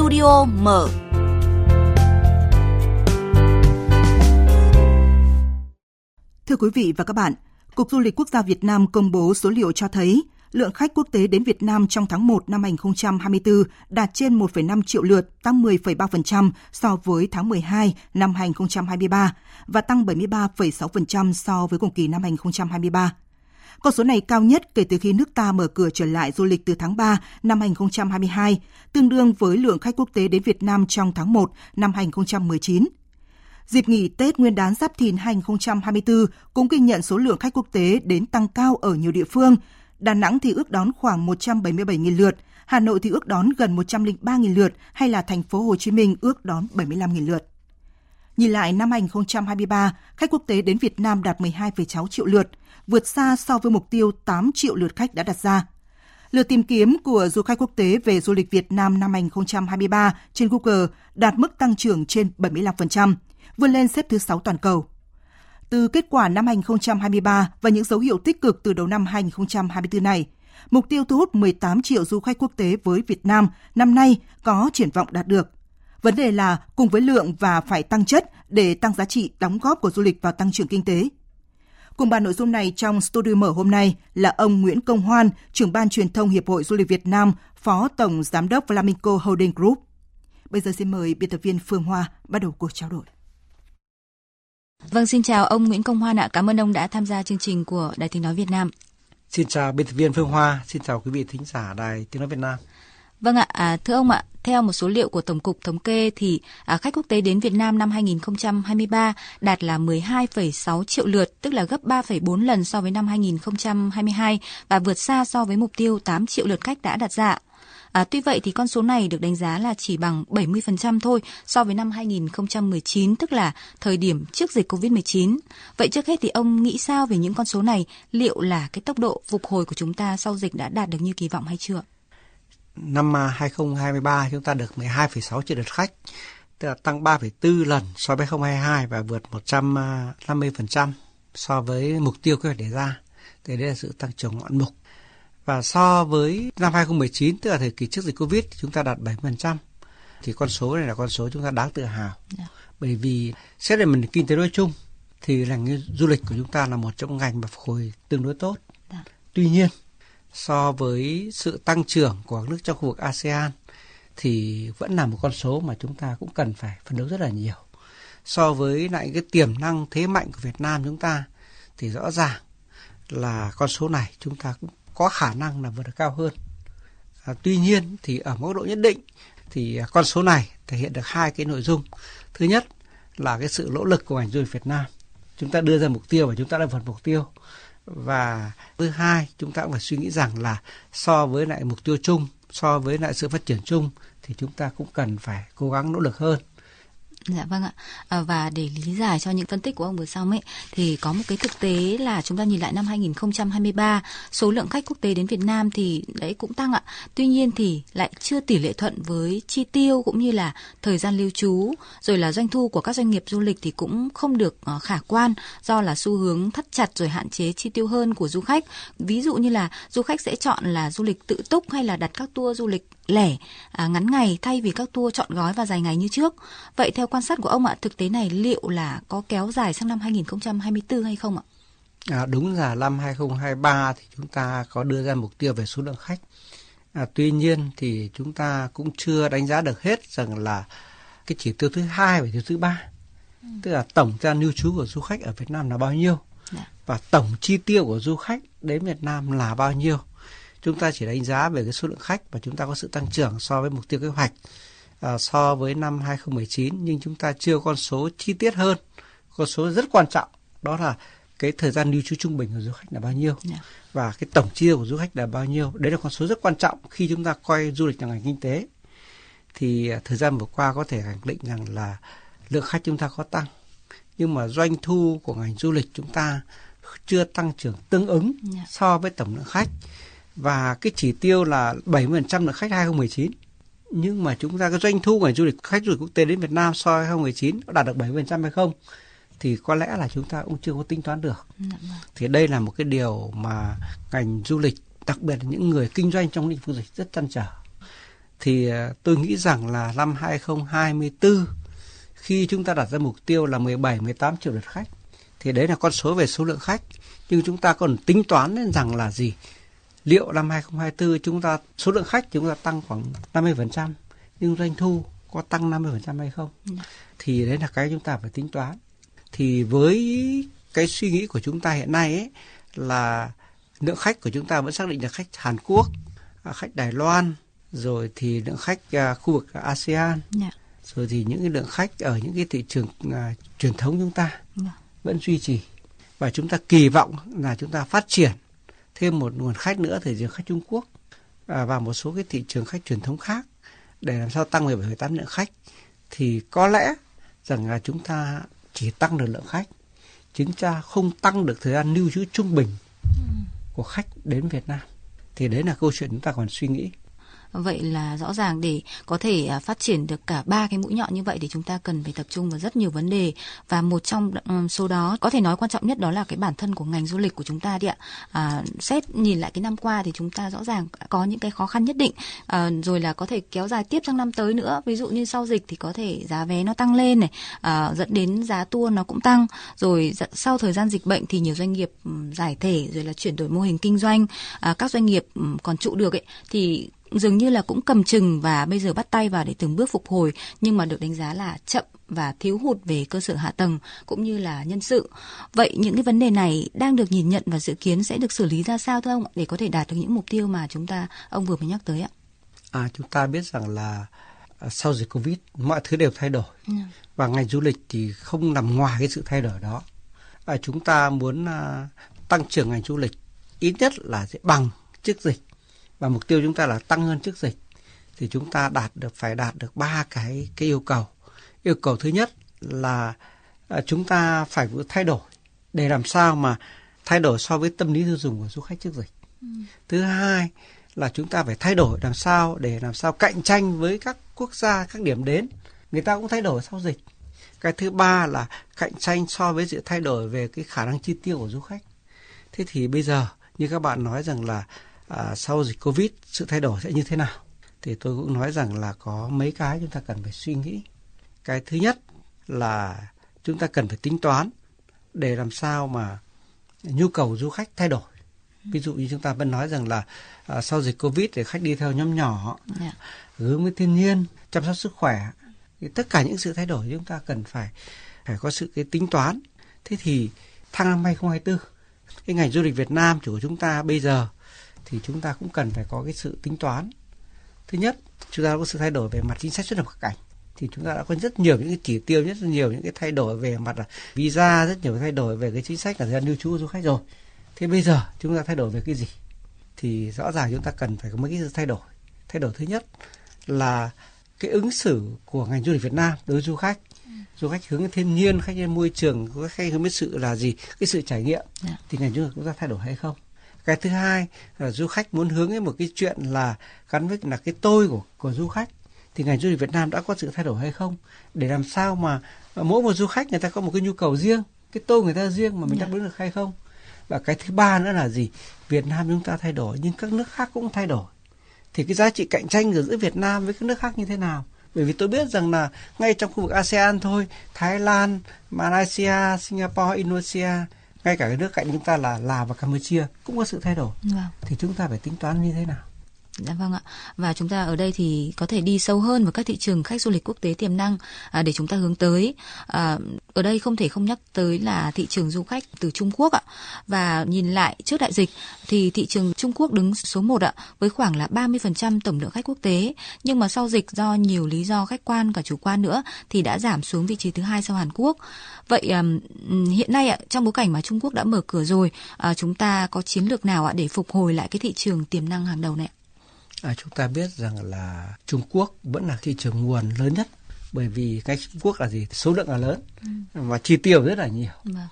Studio mở. Thưa quý vị và các bạn, Cục Du lịch Quốc gia Việt Nam công bố số liệu cho thấy lượng khách quốc tế đến Việt Nam trong tháng 1 năm 2024 đạt trên 1,5 triệu lượt, tăng 10,3% so với tháng 12 năm 2023 và tăng 73,6% so với cùng kỳ năm 2023. Con số này cao nhất kể từ khi nước ta mở cửa trở lại du lịch từ tháng 3 năm 2022, tương đương với lượng khách quốc tế đến Việt Nam trong tháng 1 năm 2019. Dịp nghỉ Tết Nguyên đán Giáp Thìn 2024 cũng ghi nhận số lượng khách quốc tế đến tăng cao ở nhiều địa phương. Đà Nẵng thì ước đón khoảng 177.000 lượt, Hà Nội thì ước đón gần 103.000 lượt hay là thành phố Hồ Chí Minh ước đón 75.000 lượt. Nhìn lại năm 2023, khách quốc tế đến Việt Nam đạt 12,6 triệu lượt, vượt xa so với mục tiêu 8 triệu lượt khách đã đặt ra. Lượt tìm kiếm của du khách quốc tế về du lịch Việt Nam năm 2023 trên Google đạt mức tăng trưởng trên 75%, vươn lên xếp thứ 6 toàn cầu. Từ kết quả năm 2023 và những dấu hiệu tích cực từ đầu năm 2024 này, mục tiêu thu hút 18 triệu du khách quốc tế với Việt Nam năm nay có triển vọng đạt được. Vấn đề là cùng với lượng và phải tăng chất để tăng giá trị đóng góp của du lịch vào tăng trưởng kinh tế. Cùng bàn nội dung này trong studio mở hôm nay là ông Nguyễn Công Hoan, trưởng ban truyền thông Hiệp hội Du lịch Việt Nam, Phó Tổng Giám đốc Flamingo Holding Group. Bây giờ xin mời biên tập viên Phương Hoa bắt đầu cuộc trao đổi. Vâng, xin chào ông Nguyễn Công Hoan ạ. Cảm ơn ông đã tham gia chương trình của Đài Tiếng Nói Việt Nam. Xin chào biên tập viên Phương Hoa, xin chào quý vị thính giả Đài Tiếng Nói Việt Nam. Vâng ạ, à, thưa ông ạ, theo một số liệu của Tổng cục Thống kê thì à, khách quốc tế đến Việt Nam năm 2023 đạt là 12,6 triệu lượt, tức là gấp 3,4 lần so với năm 2022 và vượt xa so với mục tiêu 8 triệu lượt khách đã đặt ra. À, tuy vậy thì con số này được đánh giá là chỉ bằng 70% thôi so với năm 2019, tức là thời điểm trước dịch Covid-19. Vậy trước hết thì ông nghĩ sao về những con số này? Liệu là cái tốc độ phục hồi của chúng ta sau dịch đã đạt được như kỳ vọng hay chưa? Năm 2023 chúng ta được 12,6 triệu lượt khách, tức là tăng 3,4 lần so với 2022 và vượt 150% so với mục tiêu kế hoạch đề ra. Thì đây là sự tăng trưởng ngoạn mục. Và so với năm 2019, tức là thời kỳ trước dịch Covid, chúng ta đạt 7%. Thì con số này là con số chúng ta đáng tự hào. Yeah. Dạ. Bởi vì xét về mình kinh tế nói chung, thì ngành du lịch của chúng ta là một trong ngành mà phục hồi tương đối tốt. Yeah. Dạ. Tuy nhiên, so với sự tăng trưởng của các nước trong khu vực ASEAN thì vẫn là một con số mà chúng ta cũng cần phải phấn đấu rất là nhiều. So với lại cái tiềm năng thế mạnh của Việt Nam chúng ta thì rõ ràng là con số này chúng ta cũng có khả năng là vượt được cao hơn. À, tuy nhiên thì ở mức độ nhất định thì con số này thể hiện được hai cái nội dung. Thứ nhất là cái sự nỗ lực của ngành du lịch Việt Nam. Chúng ta đưa ra mục tiêu và chúng ta đã vượt mục tiêu và thứ hai, chúng ta cũng phải suy nghĩ rằng là so với lại mục tiêu chung, so với lại sự phát triển chung, thì chúng ta cũng cần phải cố gắng nỗ lực hơn. Dạ vâng ạ. À, và để lý giải cho những phân tích của ông vừa xong ấy thì có một cái thực tế là chúng ta nhìn lại năm 2023, số lượng khách quốc tế đến Việt Nam thì đấy cũng tăng ạ. Tuy nhiên thì lại chưa tỷ lệ thuận với chi tiêu cũng như là thời gian lưu trú, rồi là doanh thu của các doanh nghiệp du lịch thì cũng không được uh, khả quan do là xu hướng thắt chặt rồi hạn chế chi tiêu hơn của du khách. Ví dụ như là du khách sẽ chọn là du lịch tự túc hay là đặt các tour du lịch lẻ à, ngắn ngày thay vì các tour chọn gói và dài ngày như trước. Vậy theo quan sát của ông ạ, thực tế này liệu là có kéo dài sang năm 2024 hay không ạ? À, đúng là năm 2023 thì chúng ta có đưa ra mục tiêu về số lượng khách. À, tuy nhiên thì chúng ta cũng chưa đánh giá được hết rằng là cái chỉ tiêu thứ hai và tiêu thứ ba, ừ. tức là tổng gian lưu trú của du khách ở Việt Nam là bao nhiêu dạ. và tổng chi tiêu của du khách đến Việt Nam là bao nhiêu chúng ta chỉ đánh giá về cái số lượng khách và chúng ta có sự tăng trưởng so với mục tiêu kế hoạch à, so với năm 2019 nhưng chúng ta chưa con số chi tiết hơn con số rất quan trọng đó là cái thời gian lưu trú trung bình của du khách là bao nhiêu yeah. Dạ. và cái tổng chi tiêu của du khách là bao nhiêu đấy là con số rất quan trọng khi chúng ta coi du lịch là ngành kinh tế thì à, thời gian vừa qua có thể khẳng định rằng là lượng khách chúng ta có tăng nhưng mà doanh thu của ngành du lịch chúng ta chưa tăng trưởng tương ứng yeah. Dạ. so với tổng lượng khách và cái chỉ tiêu là 70% là khách 2019 nhưng mà chúng ta cái doanh thu ngành du lịch khách du lịch quốc tế đến Việt Nam so với 2019 có đạt được 70% hay không thì có lẽ là chúng ta cũng chưa có tính toán được. Dạ vâng. Thì đây là một cái điều mà ngành du lịch đặc biệt là những người kinh doanh trong lĩnh vực du lịch rất chăn trở. thì à, tôi nghĩ rằng là năm 2024 khi chúng ta đặt ra mục tiêu là 17 18 triệu lượt khách thì đấy là con số về số lượng khách nhưng chúng ta còn tính toán đến rằng là gì liệu năm 2024 chúng ta số lượng khách chúng ta tăng khoảng 50% nhưng doanh thu có tăng 50% hay không ừ. thì đấy là cái chúng ta phải tính toán thì với cái suy nghĩ của chúng ta hiện nay ấy là lượng khách của chúng ta vẫn xác định là khách Hàn Quốc à, khách Đài Loan rồi thì lượng khách uh, khu vực ASEAN yeah. Dạ. rồi thì những cái lượng khách ở những cái thị trường uh, truyền thống chúng ta yeah. Dạ. vẫn duy trì và chúng ta kỳ vọng là chúng ta phát triển thêm một nguồn khách nữa thị trường khách Trung Quốc à, và một số cái thị trường khách truyền thống khác để làm sao tăng 17,8 lượng khách. Thì có lẽ rằng là chúng ta chỉ tăng được lượng khách chúng ta không tăng được thời gian lưu trú trung bình ừ. của khách đến Việt Nam. Thì đấy là câu chuyện chúng ta còn suy nghĩ Vậy là rõ ràng để có thể à, phát triển được cả ba cái mũi nhọn như vậy thì chúng ta cần phải tập trung vào rất nhiều vấn đề và một trong số đó có thể nói quan trọng nhất đó là cái bản thân của ngành du lịch của chúng ta đi ạ. À, xét nhìn lại cái năm qua thì chúng ta rõ ràng có những cái khó khăn nhất định à, rồi là có thể kéo dài tiếp sang năm tới nữa. Ví dụ như sau dịch thì có thể giá vé nó tăng lên này, à, dẫn đến giá tour nó cũng tăng. Rồi sau thời gian dịch bệnh thì nhiều doanh nghiệp giải thể rồi là chuyển đổi mô hình kinh doanh, à, các doanh nghiệp còn trụ được ấy thì dường như là cũng cầm chừng và bây giờ bắt tay vào để từng bước phục hồi nhưng mà được đánh giá là chậm và thiếu hụt về cơ sở hạ tầng cũng như là nhân sự. Vậy những cái vấn đề này đang được nhìn nhận và dự kiến sẽ được xử lý ra sao thưa ông để có thể đạt được những mục tiêu mà chúng ta ông vừa mới nhắc tới ạ? À chúng ta biết rằng là à, sau dịch Covid mọi thứ đều thay đổi. Ừ. Và ngành du lịch thì không nằm ngoài cái sự thay đổi đó. À, chúng ta muốn à, tăng trưởng ngành du lịch ít nhất là sẽ bằng trước dịch và mục tiêu chúng ta là tăng hơn trước dịch. Thì chúng ta đạt được phải đạt được ba cái cái yêu cầu. Yêu cầu thứ nhất là à, chúng ta phải thay đổi để làm sao mà thay đổi so với tâm lý tiêu dùng của du khách trước dịch. Ừ. thứ hai là chúng ta phải thay đổi làm sao để làm sao cạnh tranh với các quốc gia các điểm đến. Người ta cũng thay đổi sau dịch. Cái thứ ba là cạnh tranh so với sự thay đổi về cái khả năng chi tiêu của du khách. Thế thì bây giờ như các bạn nói rằng là à, sau dịch Covid sự thay đổi sẽ như thế nào? Thì tôi cũng nói rằng là có mấy cái chúng ta cần phải suy nghĩ. Cái thứ nhất là chúng ta cần phải tính toán để làm sao mà nhu cầu du khách thay đổi. Ví dụ như chúng ta vẫn nói rằng là à, sau dịch Covid thì khách đi theo nhóm nhỏ, yeah. Hướng với thiên nhiên, chăm sóc sức khỏe. Thì tất cả những sự thay đổi chúng ta cần phải phải có sự cái tính toán. Thế thì tháng năm 2024 cái ngành du lịch Việt Nam của chúng ta bây giờ thì chúng ta cũng cần phải có cái sự tính toán. Thứ nhất chúng ta có sự thay đổi về mặt chính sách xuất nhập cảnh thì chúng ta đã có rất nhiều những cái chỉ tiêu rất nhiều những cái thay đổi về mặt là visa rất nhiều thay đổi về cái chính sách là thời gian lưu trú du khách rồi. Thế bây giờ chúng ta thay đổi về cái gì? Thì rõ ràng chúng ta cần phải có mấy cái sự thay đổi. Thay đổi thứ nhất là cái ứng xử của ngành du lịch Việt Nam đối với du khách. Du khách hướng đến thiên nhiên khách đến môi trường khách hướng đến sự là gì? Cái sự trải nghiệm. Yeah. Dạ. thì ngành du lịch chúng ta thay đổi hay không cái thứ hai là du khách muốn hướng đến một cái chuyện là gắn với là cái tôi của của du khách thì ngành du lịch Việt Nam đã có sự thay đổi hay không? Để làm sao mà mỗi một du khách người ta có một cái nhu cầu riêng cái tôi người ta riêng mà mình đáp ứng được hay không? Và cái thứ ba nữa là gì? Việt Nam chúng ta thay đổi nhưng các nước khác cũng thay đổi. Thì cái giá trị cạnh tranh giữa Việt Nam với các nước khác như thế nào? Bởi vì tôi biết rằng là ngay trong khu vực ASEAN thôi Thái Lan Malaysia Singapore Indonesia ngay cả cái nước cạnh chúng ta là Lào và Campuchia cũng có sự thay đổi vâng. thì chúng ta phải tính toán như thế nào Dạ vâng ạ. Và chúng ta ở đây thì có thể đi sâu hơn vào các thị trường khách du lịch quốc tế tiềm năng à, để chúng ta hướng tới. À, ở đây không thể không nhắc tới là thị trường du khách từ Trung Quốc ạ. Và nhìn lại trước đại dịch thì thị trường Trung Quốc đứng số 1 ạ với khoảng là 30% tổng lượng khách quốc tế. Nhưng mà sau dịch do nhiều lý do khách quan cả chủ quan nữa thì đã giảm xuống vị trí thứ hai sau Hàn Quốc. Vậy à, hiện nay ạ trong bối cảnh mà Trung Quốc đã mở cửa rồi, à, chúng ta có chiến lược nào ạ để phục hồi lại cái thị trường tiềm năng hàng đầu này ạ? À, chúng ta biết rằng là Trung Quốc vẫn là thị trường nguồn lớn nhất bởi vì cái Trung Quốc là gì số lượng là lớn ừ. và chi tiêu rất là nhiều. Vâng.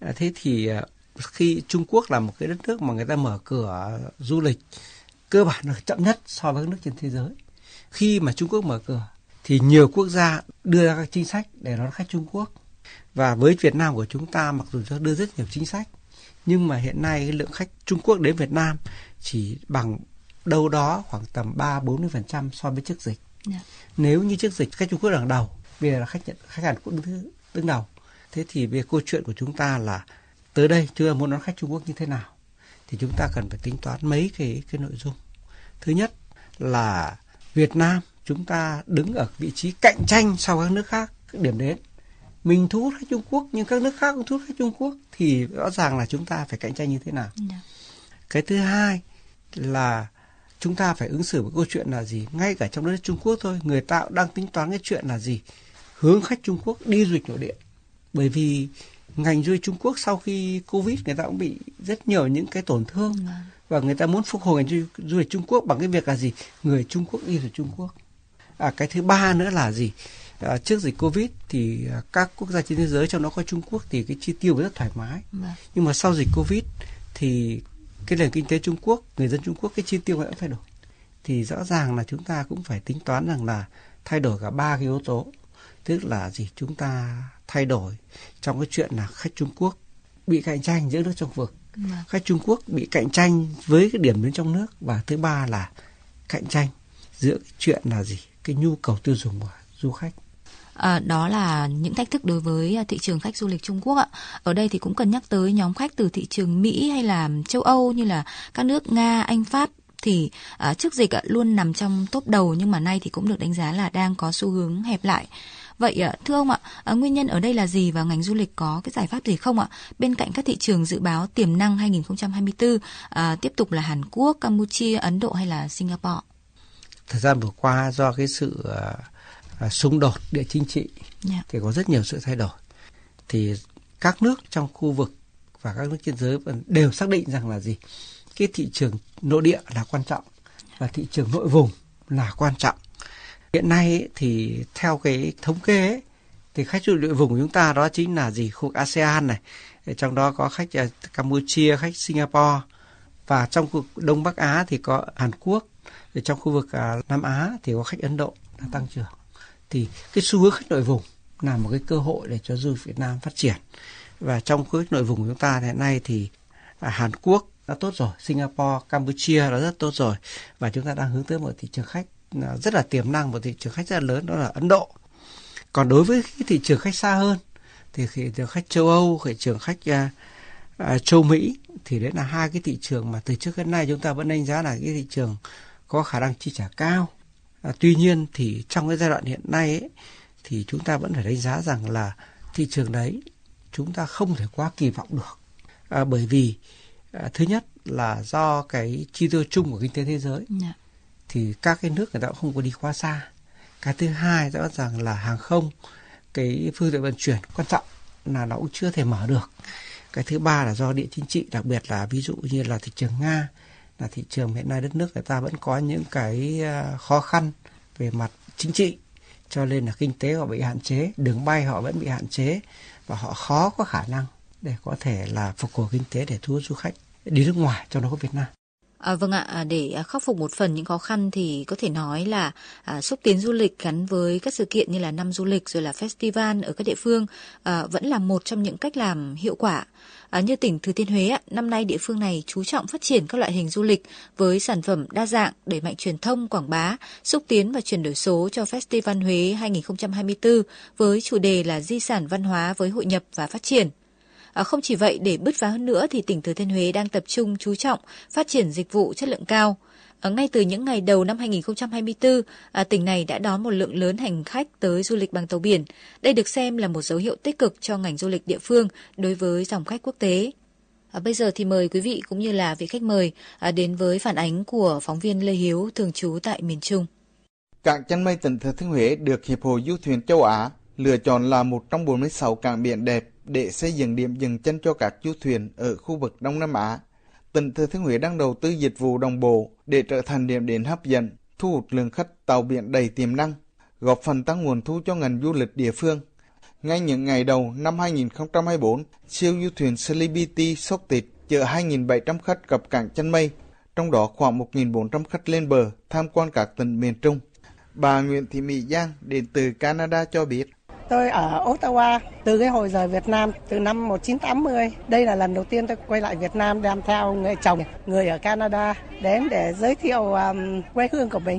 À, thế thì à, khi Trung Quốc là một cái đất nước mà người ta mở cửa du lịch cơ bản là chậm nhất so với các nước trên thế giới. Khi mà Trung Quốc mở cửa thì nhiều quốc gia đưa ra các chính sách để đón khách Trung Quốc. Và với Việt Nam của chúng ta mặc dù cho đưa rất nhiều chính sách nhưng mà hiện nay cái lượng khách Trung Quốc đến Việt Nam chỉ bằng đâu đó khoảng tầm 3-40% so với trước dịch. Yeah. Dạ. Nếu như trước dịch khách Trung Quốc hàng đầu, bây giờ là khách nhận khách Hàn Quốc đứng thứ đứng đầu. Thế thì về câu chuyện của chúng ta là tới đây chưa muốn đón khách Trung Quốc như thế nào thì chúng ta cần phải tính toán mấy cái cái nội dung. Thứ nhất là Việt Nam chúng ta đứng ở vị trí cạnh tranh so với các nước khác các điểm đến mình thu hút khách Trung Quốc nhưng các nước khác cũng thu hút khách Trung Quốc thì rõ ràng là chúng ta phải cạnh tranh như thế nào. Yeah. Dạ. Cái thứ hai là chúng ta phải ứng xử với câu chuyện là gì? Ngay cả trong đất Trung Quốc thôi người ta đang tính toán cái chuyện là gì? Hướng khách Trung Quốc đi du lịch nội địa. Bởi vì ngành du lịch Trung Quốc sau khi Covid người ta cũng bị rất nhiều những cái tổn thương. Vâng. và người ta muốn phục hồi ngành du lịch Trung Quốc bằng cái việc là gì? Người Trung Quốc đi du lịch Trung Quốc. À, cái thứ ba nữa là gì? À, trước dịch Covid thì các quốc gia trên thế giới trong đó có Trung Quốc thì cái chi tiêu rất thoải mái. Vâng. nhưng mà sau dịch Covid thì cái nền kinh tế Trung Quốc người dân Trung Quốc cái chi tiêu cũng phải đổi. Thì rõ ràng là chúng ta cũng phải tính toán rằng là thay đổi cả ba cái yếu tố. Tức là gì? Chúng ta thay đổi trong cái chuyện là khách Trung Quốc bị cạnh tranh giữa nước trong vực. Vâng. khách Trung Quốc bị cạnh tranh với cái điểm đến trong nước. Và thứ ba là cạnh tranh giữa cái chuyện là gì? Cái nhu cầu tiêu dùng của du khách À, đó là những thách thức đối với à, thị trường khách du lịch Trung Quốc ạ. Ở đây thì cũng cần nhắc tới nhóm khách từ thị trường Mỹ hay là châu Âu như là các nước Nga, Anh, Pháp thì à, trước dịch ạ, luôn nằm trong top đầu nhưng mà nay thì cũng được đánh giá là đang có xu hướng hẹp lại. Vậy à, thưa ông ạ, à, nguyên nhân ở đây là gì và ngành du lịch có cái giải pháp gì không ạ? Bên cạnh các thị trường dự báo tiềm năng 2024 à, tiếp tục là Hàn Quốc, Campuchia, Ấn Độ hay là Singapore? Thời gian vừa qua do cái sự uh, xung đột địa chính trị yeah. Dạ. thì có rất nhiều sự thay đổi. Thì các nước trong khu vực và các nước trên giới đều xác định rằng là gì? Cái thị trường nội địa là quan trọng và thị trường nội vùng là quan trọng Hiện nay thì theo cái thống kê ấy, thì khách du lịch vùng của chúng ta đó chính là gì khu ASEAN này, trong đó có khách à, Campuchia, khách Singapore và trong khu Đông Bắc Á thì có Hàn Quốc, trong khu vực à, Nam Á thì có khách Ấn Độ đang tăng trưởng. Thì cái xu hướng khách nội vùng là một cái cơ hội để cho du lịch Việt Nam phát triển. Và trong khối nội vùng của chúng ta hiện nay thì à, Hàn Quốc đã tốt rồi, Singapore, Campuchia đã rất tốt rồi và chúng ta đang hướng tới một thị trường khách à, rất là tiềm năng một thị trường khách rất là lớn đó là Ấn Độ. Còn đối với cái thị trường khách xa hơn thì thị trường khách châu Âu, thị trường khách uh, uh, châu Mỹ thì đấy là hai cái thị trường mà từ trước đến nay chúng ta vẫn đánh giá là cái thị trường có khả năng chi trả cao. À, tuy nhiên thì trong cái giai đoạn hiện nay ấy, thì chúng ta vẫn phải đánh giá rằng là thị trường đấy chúng ta không thể quá kỳ vọng được. À, bởi vì à, thứ nhất là do cái chi tiêu chung của kinh tế thế giới. Yeah dạ thì các cái nước người ta cũng không có đi quá xa cái thứ hai rõ ràng là hàng không cái phương tiện vận chuyển quan trọng là nó cũng chưa thể mở được cái thứ ba là do địa chính trị đặc biệt là ví dụ như là thị trường nga là thị trường hiện nay đất nước người ta vẫn có những cái à, khó khăn về mặt chính trị, cho nên là kinh tế họ bị hạn chế, đường bay họ vẫn bị hạn chế và họ khó có khả năng để có thể là phục hồi kinh tế để thu hút du khách đi nước ngoài trong đó có Việt Nam. À, vâng ạ, à, để à, khắc phục một phần những khó khăn thì có thể nói là à, xúc tiến du lịch gắn với các sự kiện như là năm du lịch rồi là festival ở các địa phương à, vẫn là một trong những cách làm hiệu quả. À, như tỉnh Thừa Thiên Huế, năm nay địa phương này chú trọng phát triển các loại hình du lịch với sản phẩm đa dạng, đẩy mạnh truyền thông, quảng bá, xúc tiến và chuyển đổi số cho Festival Huế 2024 với chủ đề là di sản văn hóa với hội nhập và phát triển. À, không chỉ vậy, để bứt phá hơn nữa thì tỉnh Thừa Thiên Huế đang tập trung chú trọng phát triển dịch vụ chất lượng cao. À, ngay từ những ngày đầu năm 2024, à, tỉnh này đã đón một lượng lớn hành khách tới du lịch bằng tàu biển. Đây được xem là một dấu hiệu tích cực cho ngành du lịch địa phương đối với dòng khách quốc tế. À, bây giờ thì mời quý vị cũng như là vị khách mời à, đến với phản ánh của phóng viên Lê Hiếu thường trú tại miền Trung. Cảng chân mây tỉnh Thừa Thiên Huế được Hiệp hội Du thuyền châu Á lựa chọn là một trong 46 cảng biển đẹp để xây dựng điểm dừng chân cho các du thuyền ở khu vực Đông Nam Á. Tỉnh Thừa Thiên Huế đang đầu tư dịch vụ đồng bộ để trở thành điểm đến hấp dẫn, thu hút lượng khách tàu biển đầy tiềm năng, góp phần tăng nguồn thu cho ngành du lịch địa phương. Ngay những ngày đầu năm 2024, siêu du thuyền Celebrity sốc tịt chở 2.700 khách cập cảng chân mây, trong đó khoảng 1.400 khách lên bờ tham quan các tỉnh miền Trung. Bà Nguyễn Thị Mỹ Giang đến từ Canada cho biết Tôi ở Ottawa từ cái hồi rời Việt Nam từ năm 1980. Đây là lần đầu tiên tôi quay lại Việt Nam đem theo người chồng, người ở Canada đến để giới thiệu um, quê hương của mình.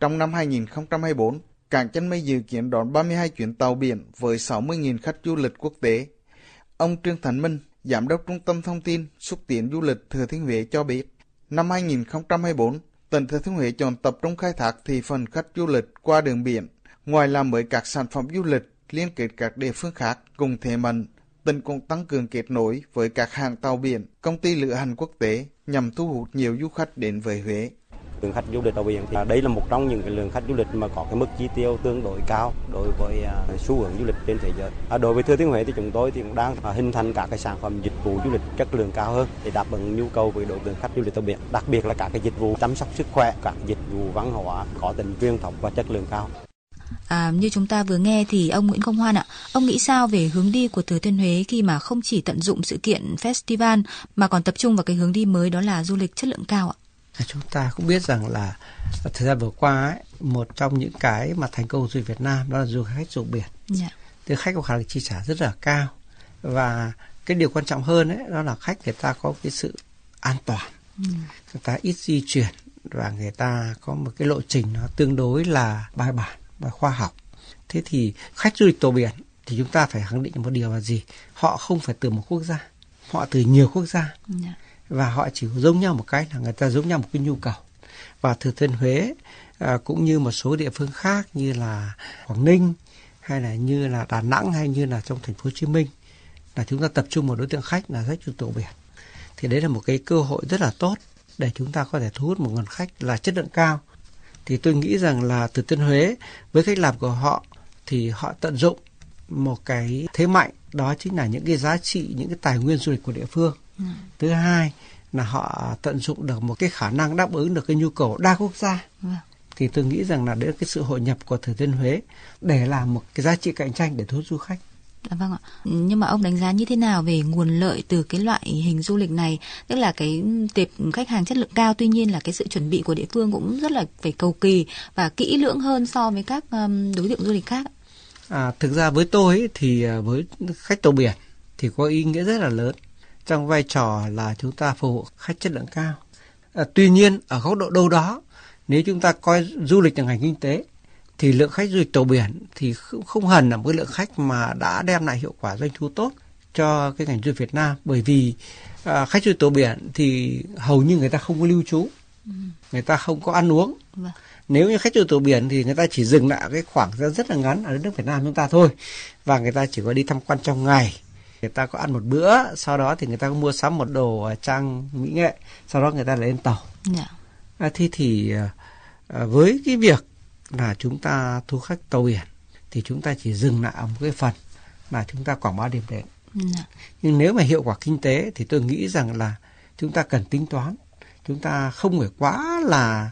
Trong năm 2024, cảng chân mây dự kiến đón 32 chuyến tàu biển với 60.000 khách du lịch quốc tế. Ông Trương Thành Minh, Giám đốc Trung tâm Thông tin Xúc tiến Du lịch Thừa Thiên Huế cho biết, năm 2024, tỉnh Thừa Thiên Huế chọn tập trung khai thác thị phần khách du lịch qua đường biển, ngoài làm mới các sản phẩm du lịch liên kết các địa phương khác cùng thế mạnh, tỉnh cũng tăng cường kết nối với các hãng tàu biển, công ty lữ hành quốc tế nhằm thu hút nhiều du khách đến với Huế. Lượng khách du lịch tàu biển thì đây là một trong những cái lượng khách du lịch mà có cái mức chi tiêu tương đối cao đối với à, xu hướng du lịch trên thế giới. À, đối với Thừa Thiên Huế thì chúng tôi thì cũng đang à, hình thành các cái sản phẩm dịch vụ du lịch chất lượng cao hơn để đáp ứng nhu cầu với đối tượng khách du lịch tàu biển, đặc biệt là các cái dịch vụ chăm sóc sức khỏe, các dịch vụ văn hóa có tính truyền thống và chất lượng cao. À, như chúng ta vừa nghe thì ông Nguyễn Công Hoan ạ, ông nghĩ sao về hướng đi của Thừa Thiên Huế khi mà không chỉ tận dụng sự kiện festival mà còn tập trung vào cái hướng đi mới đó là du lịch chất lượng cao ạ? Chúng ta cũng biết rằng là thời gian vừa qua ấy, một trong những cái mà thành công du lịch Việt Nam đó là du khách du biển. Yeah. Thì khách có khả năng chi trả rất là cao và cái điều quan trọng hơn ấy đó là khách người ta có cái sự an toàn, ừ. người ta ít di chuyển và người ta có một cái lộ trình nó tương đối là bài bản và khoa học. Thế thì khách du lịch tàu biển thì chúng ta phải khẳng định một điều là gì? Họ không phải từ một quốc gia, họ từ nhiều quốc gia. Yeah và họ chỉ giống nhau một cái là người ta giống nhau một cái nhu cầu và thừa thiên huế à, cũng như một số địa phương khác như là quảng ninh hay là như là đà nẵng hay như là trong thành phố hồ chí minh là chúng ta tập trung một đối tượng khách là khách du tổ biển thì đấy là một cái cơ hội rất là tốt để chúng ta có thể thu hút một nguồn khách là chất lượng cao thì tôi nghĩ rằng là thừa thiên huế với cách làm của họ thì họ tận dụng một cái thế mạnh đó chính là những cái giá trị những cái tài nguyên du lịch của địa phương ừ. thứ hai là họ tận dụng được một cái khả năng đáp ứng được cái nhu cầu đa quốc gia ừ. thì tôi nghĩ rằng là đấy là cái sự hội nhập của thừa thiên huế để làm một cái giá trị cạnh tranh để thu hút du khách Dạ vâng ạ. Nhưng mà ông đánh giá như thế nào về nguồn lợi từ cái loại hình du lịch này? Tức là cái tiệp khách hàng chất lượng cao, tuy nhiên là cái sự chuẩn bị của địa phương cũng rất là phải cầu kỳ và kỹ lưỡng hơn so với các um, đối tượng du lịch khác. À, thực ra với tôi thì à, với khách tàu biển thì có ý nghĩa rất là lớn trong vai trò là chúng ta phục vụ khách chất lượng cao. À, tuy nhiên ở góc độ đâu đó nếu chúng ta coi du lịch là ngành kinh tế thì lượng khách du lịch tàu biển thì không hẳn là một cái lượng khách mà đã đem lại hiệu quả doanh thu tốt cho cái ngành du lịch Việt Nam bởi vì à, khách du lịch tàu biển thì hầu như người ta không có lưu trú ừ. người ta không có ăn uống vâng nếu như khách du tàu biển thì người ta chỉ dừng lại cái khoảng rất là ngắn ở đất nước Việt Nam chúng ta thôi và người ta chỉ có đi tham quan trong ngày người ta có ăn một bữa sau đó thì người ta có mua sắm một đồ trang mỹ nghệ sau đó người ta lại lên tàu yeah. Dạ. à, thế thì à, với cái việc là chúng ta thu khách tàu biển thì chúng ta chỉ dừng lại ở một cái phần mà chúng ta quảng bá điểm đến. Dạ. nhưng nếu mà hiệu quả kinh tế thì tôi nghĩ rằng là chúng ta cần tính toán chúng ta không phải quá là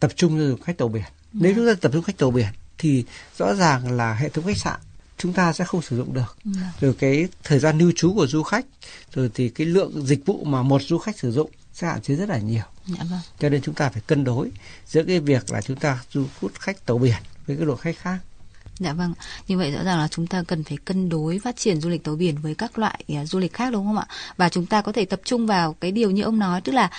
tập trung cho khách tàu biển. Nếu dạ. chúng ta tập trung khách tàu biển thì rõ ràng là hệ thống khách sạn chúng ta sẽ không sử dụng được. Dạ. Rồi cái thời gian lưu trú của du khách, rồi thì cái lượng dịch vụ mà một du khách sử dụng sẽ hạn chế rất là nhiều. Dạ vâng. Cho nên chúng ta phải cân đối giữa cái việc là chúng ta du hút khách tàu biển với cái lượng khách khác. Dạ vâng, như vậy rõ ràng là chúng ta cần phải cân đối phát triển du lịch tàu biển với các loại uh, du lịch khác đúng không ạ? Và chúng ta có thể tập trung vào cái điều như ông nói tức là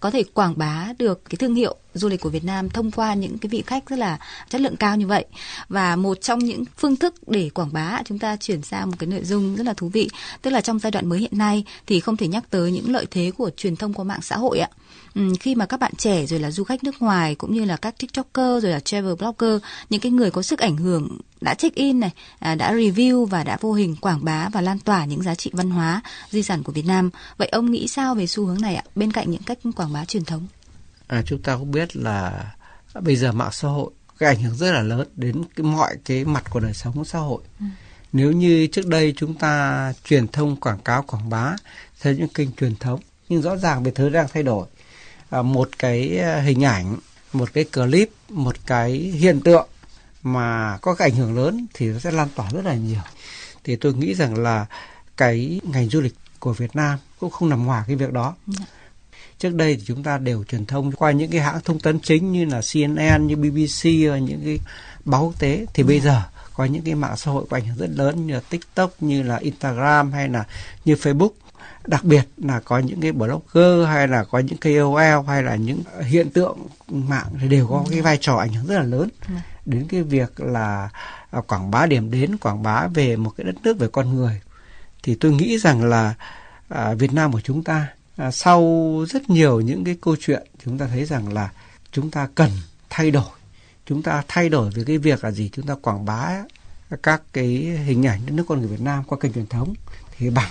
có thể quảng bá được cái thương hiệu du lịch của Việt Nam thông qua những cái vị khách rất là chất lượng cao như vậy và một trong những phương thức để quảng bá chúng ta chuyển sang một cái nội dung rất là thú vị tức là trong giai đoạn mới hiện nay thì không thể nhắc tới những lợi thế của truyền thông qua mạng xã hội ạ ừ, khi mà các bạn trẻ rồi là du khách nước ngoài cũng như là các tiktoker rồi là travel blogger những cái người có sức ảnh hưởng đã check in này à, đã review và đã vô hình quảng bá và lan tỏa những giá trị văn hóa di sản của Việt Nam. Vậy ông nghĩ sao về xu hướng này ạ? Bên cạnh những cách quảng bá truyền thống. À, chúng ta cũng biết là bây giờ mạng xã hội cái ảnh hưởng rất là lớn đến cái mọi cái mặt của đời sống xã hội. Ừ. nếu như trước đây chúng ta truyền thông quảng cáo quảng bá theo những kênh truyền thống nhưng rõ ràng về thứ đang thay đổi một cái à, hình ảnh một cái clip một cái hiện tượng mà có cái ảnh hưởng lớn thì nó sẽ lan tỏa rất là nhiều. Thì tôi nghĩ rằng là cái ngành du lịch của Việt Nam cũng không nằm ngoài cái việc đó. Ừ trước đây thì chúng ta đều truyền thông qua những cái hãng thông tấn chính như là CNN như BBC những cái báo quốc tế. Thì bây giờ có những cái mạng xã hội có ảnh hưởng rất lớn như là tiktok như là instagram hay là như facebook đặc biệt là có những cái blogger hay là có những KOL hay là những hiện tượng mạng thì đều có cái vai trò ảnh hưởng rất là lớn. Đến cái việc là à, quảng bá điểm đến quảng bá về một cái đất nước về con người. Thì tôi nghĩ rằng là à, Việt Nam của chúng ta à, sau rất nhiều những cái câu chuyện chúng ta thấy rằng là chúng ta cần thay đổi. Chúng ta thay đổi về cái việc là gì? Chúng ta quảng bá các cái hình ảnh đất nước con người Việt Nam qua kênh truyền thống. Thì bằng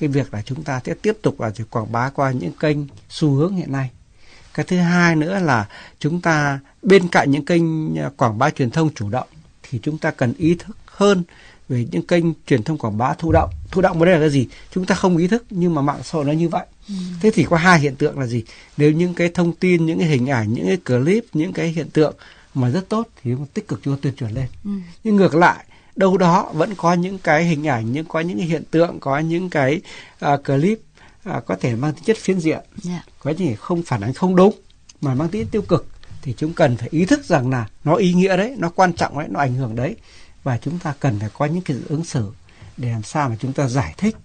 cái việc là chúng ta sẽ tiếp tục là quảng bá qua những kênh xu hướng hiện nay. Cái thứ hai nữa là chúng ta bên cạnh những kênh à, quảng bá truyền thông chủ động thì chúng ta cần ý thức hơn về những kênh truyền thông quảng bá thụ động. Thụ động ở đây là cái gì? Chúng ta không ý thức nhưng mà mạng xã hội nó như vậy. Ừ. thế thì có hai hiện tượng là gì? Nếu những cái thông tin những cái hình ảnh những cái clip những cái hiện tượng mà rất tốt thì tích cực chúng ta tuyên truyền lên. Ừ. nhưng ngược lại đâu đó vẫn có những cái hình ảnh những có những hiện tượng có những cái uh, clip uh, có thể mang tính chất phiến diện yeah. Dạ. có những không phản ánh không đúng mà mang tính tiêu cực thì chúng cần phải ý thức rằng là nó ý nghĩa đấy nó quan trọng đấy nó ảnh hưởng đấy và chúng ta cần phải có những cái ứng xử để làm sao mà chúng ta giải thích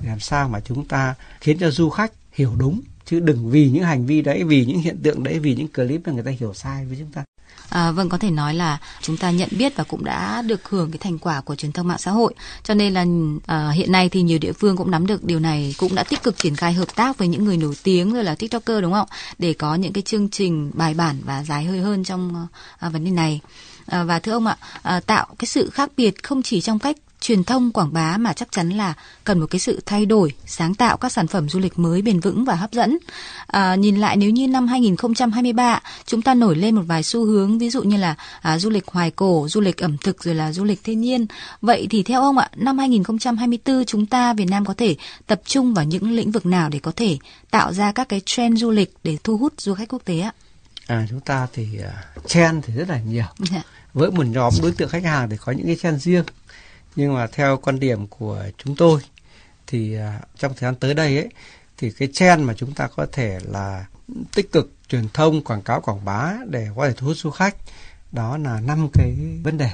để làm sao mà chúng ta khiến cho du khách hiểu đúng chứ đừng vì những hành vi đấy vì những hiện tượng đấy vì những clip mà người ta hiểu sai với chúng ta À, vâng có thể nói là chúng ta nhận biết và cũng đã được hưởng cái thành quả của truyền thông mạng xã hội. Cho nên là à, hiện nay thì nhiều địa phương cũng nắm được điều này cũng đã tích cực triển khai hợp tác với những người nổi tiếng rồi là tiktoker đúng không? Để có những cái chương trình bài bản và dài hơi hơn trong à, vấn đề này. À, và thưa ông ạ à, tạo cái sự khác biệt không chỉ trong cách truyền thông quảng bá mà chắc chắn là cần một cái sự thay đổi, sáng tạo các sản phẩm du lịch mới bền vững và hấp dẫn. À, nhìn lại nếu như năm 2023 chúng ta nổi lên một vài xu hướng ví dụ như là à, du lịch hoài cổ, du lịch ẩm thực rồi là du lịch thiên nhiên. Vậy thì theo ông ạ, năm 2024 chúng ta Việt Nam có thể tập trung vào những lĩnh vực nào để có thể tạo ra các cái trend du lịch để thu hút du khách quốc tế ạ? À chúng ta thì uh, trend thì rất là nhiều. Dạ. Với một nhóm đối tượng khách hàng thì có những cái trend riêng nhưng mà theo quan điểm của chúng tôi thì à, trong thời gian tới đây ấy thì cái trend mà chúng ta có thể là tích cực truyền thông quảng cáo quảng bá để có thể thu hút du khách đó là năm cái vấn đề.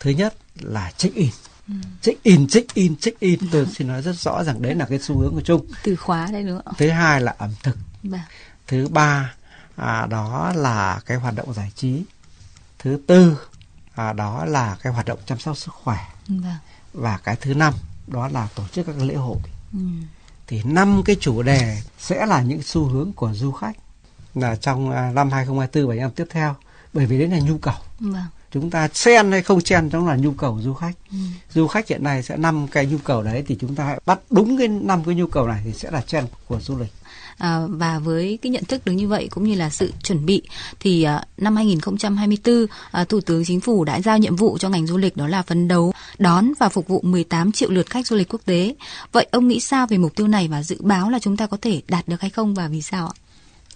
Thứ nhất là check in. Ừ. check in check in check in. Tôi xin nói rất rõ rằng đấy là cái xu hướng của chung từ khóa đấy nữa thứ hai là ẩm thực. Vâng. thứ ba à, đó là cái hoạt động giải trí. Thứ tư à, đó là cái hoạt động chăm sóc sức khỏe vâng. và cái thứ năm đó là tổ chức các lễ hội ừ. thì năm cái chủ đề sẽ là những xu hướng của du khách là trong à, năm 2024 và năm tiếp theo bởi vì đấy là nhu cầu vâng. chúng ta xen hay không xen trong là nhu cầu du khách ừ. du khách hiện nay sẽ năm cái nhu cầu đấy thì chúng ta hãy bắt đúng cái năm cái nhu cầu này thì sẽ là trend của du lịch à, và với cái nhận thức được như vậy cũng như là sự chuẩn bị thì à, năm 2024 à, Thủ tướng Chính phủ đã giao nhiệm vụ cho ngành du lịch đó là phấn đấu đón và phục vụ 18 triệu lượt khách du lịch quốc tế. Vậy ông nghĩ sao về mục tiêu này và dự báo là chúng ta có thể đạt được hay không và vì sao ạ?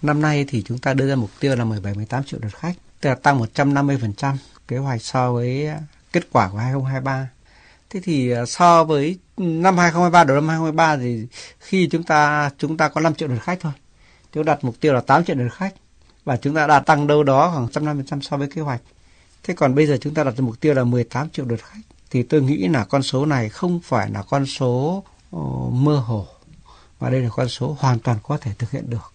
Năm nay thì chúng ta đưa ra mục tiêu là 17 18 triệu lượt khách, tức là tăng 150% kế hoạch so với à, kết quả của 2023. Thế thì à, so với năm 2023 đầu năm 2023 thì khi chúng ta chúng ta có 5 triệu lượt khách thôi. Chúng đặt mục tiêu là 8 triệu lượt khách và chúng ta đã tăng đâu đó khoảng 150% so với kế hoạch. Thế còn bây giờ chúng ta đặt mục tiêu là 18 triệu lượt khách thì tôi nghĩ là con số này không phải là con số uh, mơ hồ mà đây là con số hoàn toàn có thể thực hiện được.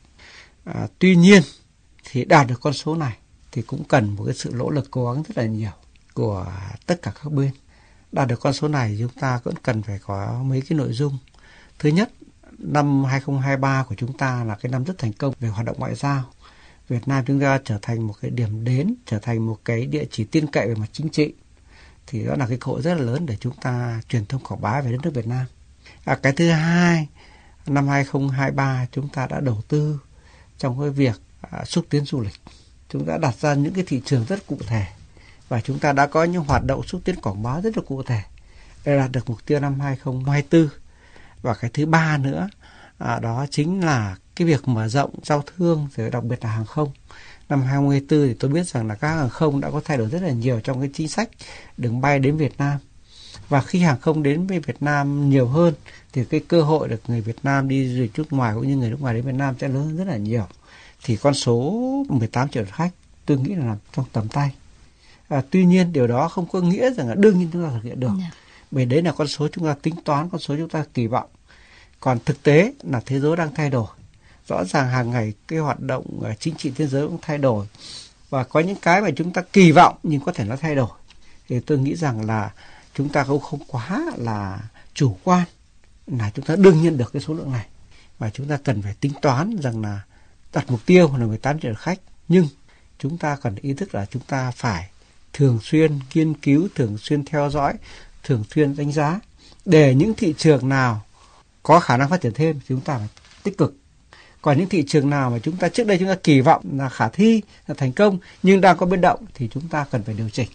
À, tuy nhiên thì đạt được con số này thì cũng cần một cái sự nỗ lực cố gắng rất là nhiều của tất cả các bên đạt được con số này chúng ta vẫn cần phải có mấy cái nội dung. Thứ nhất, năm 2023 của chúng ta là cái năm rất thành công về hoạt động ngoại giao. Việt Nam chúng ta trở thành một cái điểm đến, trở thành một cái địa chỉ tin cậy về mặt chính trị. Thì đó là cái cơ hội rất là lớn để chúng ta truyền thông quảng bá về đất nước Việt Nam. À, cái thứ hai, năm 2023 chúng ta đã đầu tư trong cái việc à, xúc tiến du lịch. Chúng ta đặt ra những cái thị trường rất cụ thể và chúng ta đã có những hoạt động xúc tiến quảng bá rất là cụ thể. Để đạt được mục tiêu năm 2024 và cái thứ ba nữa à, đó chính là cái việc mở rộng giao thương rồi đặc biệt là hàng không. Năm 2024 thì tôi biết rằng là các hàng không đã có thay đổi rất là nhiều trong cái chính sách đường bay đến Việt Nam. Và khi hàng không đến với Việt Nam nhiều hơn thì cái cơ hội được người Việt Nam đi du lịch nước ngoài cũng như người nước ngoài đến Việt Nam sẽ lớn hơn rất là nhiều. Thì con số 18 triệu khách tôi nghĩ là nằm trong tầm tay. À, tuy nhiên điều đó không có nghĩa rằng là đương nhiên chúng ta thực hiện được. Yeah. Dạ. Bởi đấy là con số chúng ta tính toán, con số chúng ta kỳ vọng. Còn thực tế là thế giới đang thay đổi. Rõ ràng hàng ngày cái hoạt động à, chính trị thế giới cũng thay đổi. Và có những cái mà chúng ta kỳ vọng nhưng có thể nó thay đổi. Thì tôi nghĩ rằng là chúng ta cũng không quá là chủ quan là chúng ta đương nhiên được cái số lượng này và chúng ta cần phải tính toán rằng là đặt mục tiêu là 18 triệu khách nhưng chúng ta cần ý thức là chúng ta phải thường xuyên nghiên cứu thường xuyên theo dõi thường xuyên đánh giá để những thị trường nào có khả năng phát triển thêm chúng ta phải tích cực còn những thị trường nào mà chúng ta trước đây chúng ta kỳ vọng là khả thi là thành công nhưng đang có biến động thì chúng ta cần phải điều chỉnh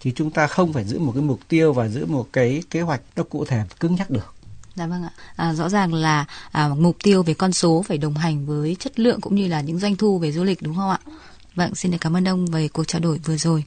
chứ chúng ta không phải giữ một cái mục tiêu và giữ một cái kế hoạch nó cụ thể cứng nhắc được Dạ vâng ạ. À, rõ ràng là à, mục tiêu về con số phải đồng hành với chất lượng cũng như là những doanh thu về du lịch đúng không ạ? Vâng, xin được cảm ơn ông về cuộc trao đổi vừa rồi.